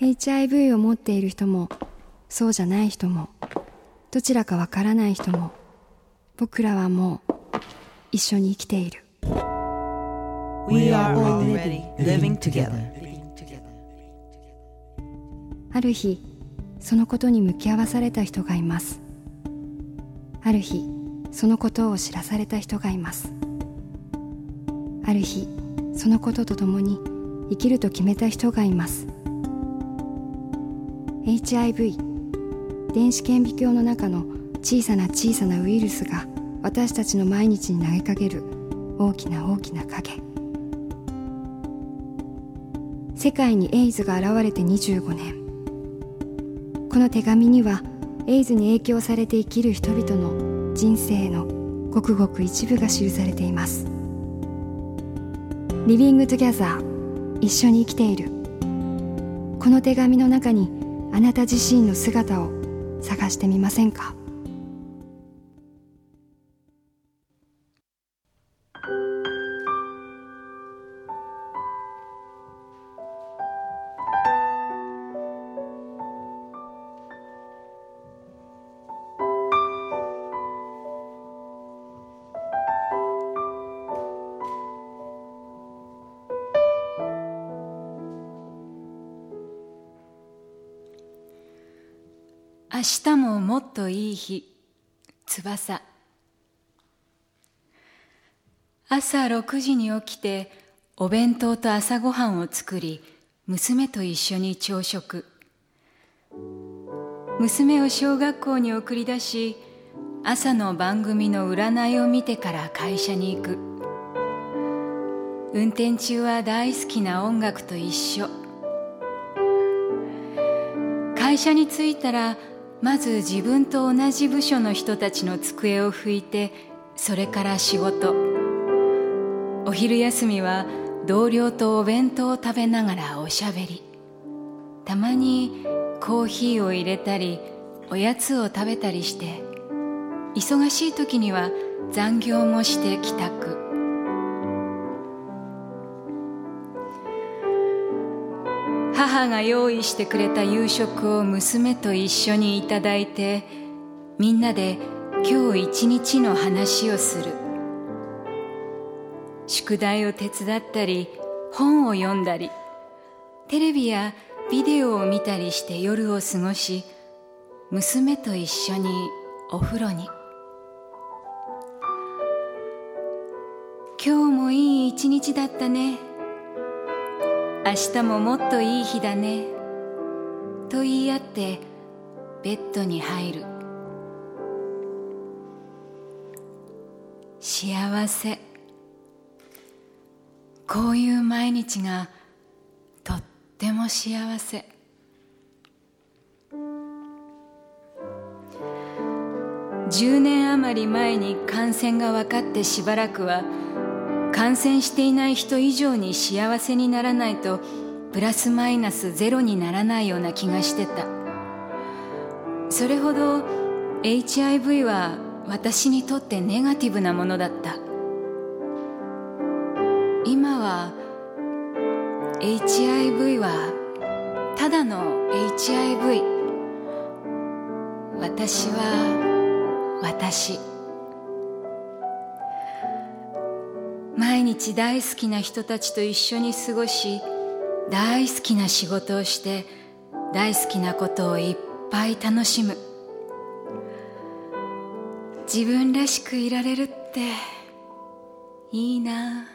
HIV を持っている人もそうじゃない人もどちらかわからない人も僕らはもう一緒に生きている。We are already living together. ある日そのことに向き合わされた人がいます。ある日そのことを知らされた人がいます。ある日そのこととともに生きると決めた人がいます HIV 電子顕微鏡の中の小さな小さなウイルスが私たちの毎日に投げかける大きな大きな影。世界にエイズが現れて25年。この手紙にはエイズに影響されて生きる人々の人生のごくごく一部が記されています。 Living Together 一緒に生きている。この手紙の中にあなた自身の姿を探してみませんか？明日ももっといい日。翼。朝6時に起きてお弁当と朝ごはんを作り娘と一緒に朝食。娘を小学校に送り出し朝の番組の占いを見てから会社に行く。運転中は大好きな音楽と一緒。会社に着いたらまず自分と同じ部署の人たちの机を拭いてそれから仕事。お昼休みは同僚とお弁当を食べながらおしゃべり。たまにコーヒーを入れたりおやつを食べたりして忙しい時には残業もして帰宅。母が用意してくれた夕食を娘と一緒にいただいてみんなで今日一日の話をする。宿題を手伝ったり本を読んだりテレビやビデオを見たりして夜を過ごし娘と一緒にお風呂に。今日もいい一日だったね。明日ももっといい日だね。と言い合ってベッドに入る。幸せ。こういう毎日がとっても幸せ。10年余り前に感染が分かってしばらくは感染していない人以上に幸せにならないとプラスマイナスゼロにならないような気がしてた。それほど HIV は私にとってネガティブなものだった。今は HIV はただの HIV 私は私。日大好きな人たちと一緒に過ごし大好きな仕事をして大好きなことをいっぱい楽しむ。自分らしくいられるっていいな。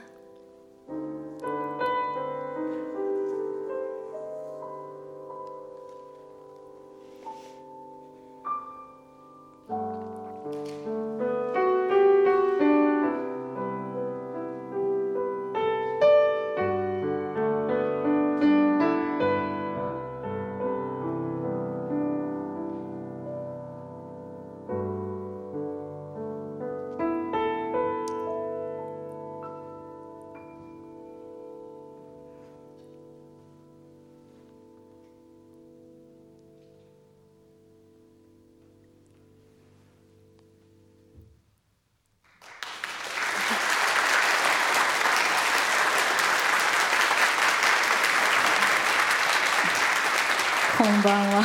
んばんは。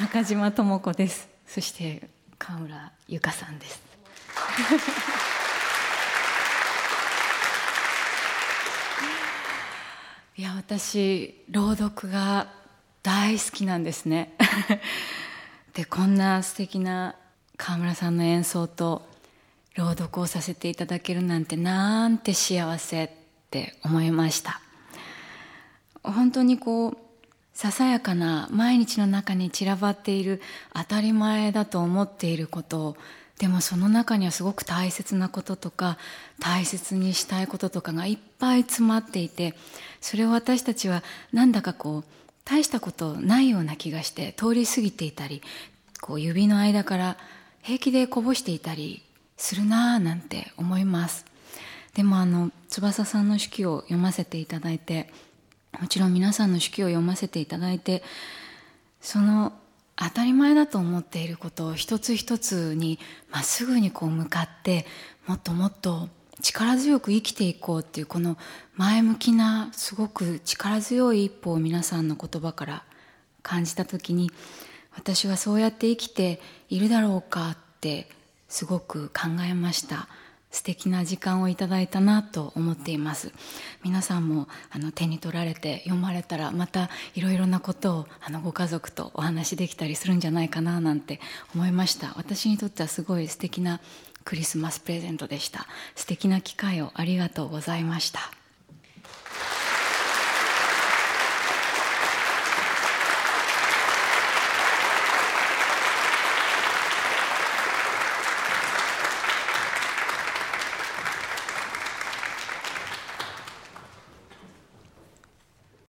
中島智子です。そして川村由香さんです。いや私朗読が大好きなんですね。でこんな素敵な川村さんの演奏と朗読をさせていただけるなんてなんて幸せって思いました。本当にこうささやかな毎日の中に散らばっている当たり前だと思っていること。でもその中にはすごく大切なこととか大切にしたいこととかがいっぱい詰まっていてそれを私たちはなんだかこう大したことないような気がして通り過ぎていたりこう指の間から平気でこぼしていたりするなぁなんて思います。でもあの翼さんの手記を読ませていただいてもちろん皆さんの手記を読ませていただいてその当たり前だと思っていることを一つ一つにまっすぐにこう向かってもっともっと力強く生きていこうっていうこの前向きなすごく力強い一歩を皆さんの言葉から感じた時に私はそうやって生きているだろうかってすごく考えました。素敵な時間をいただいたなと思っています。皆さんもあの手に取られて読まれたらまたいろいろなことをあのご家族とお話しできたりするんじゃないかななんて思いました。私にとってはすごい素敵なクリスマスプレゼントでした。素敵な機会をありがとうございました。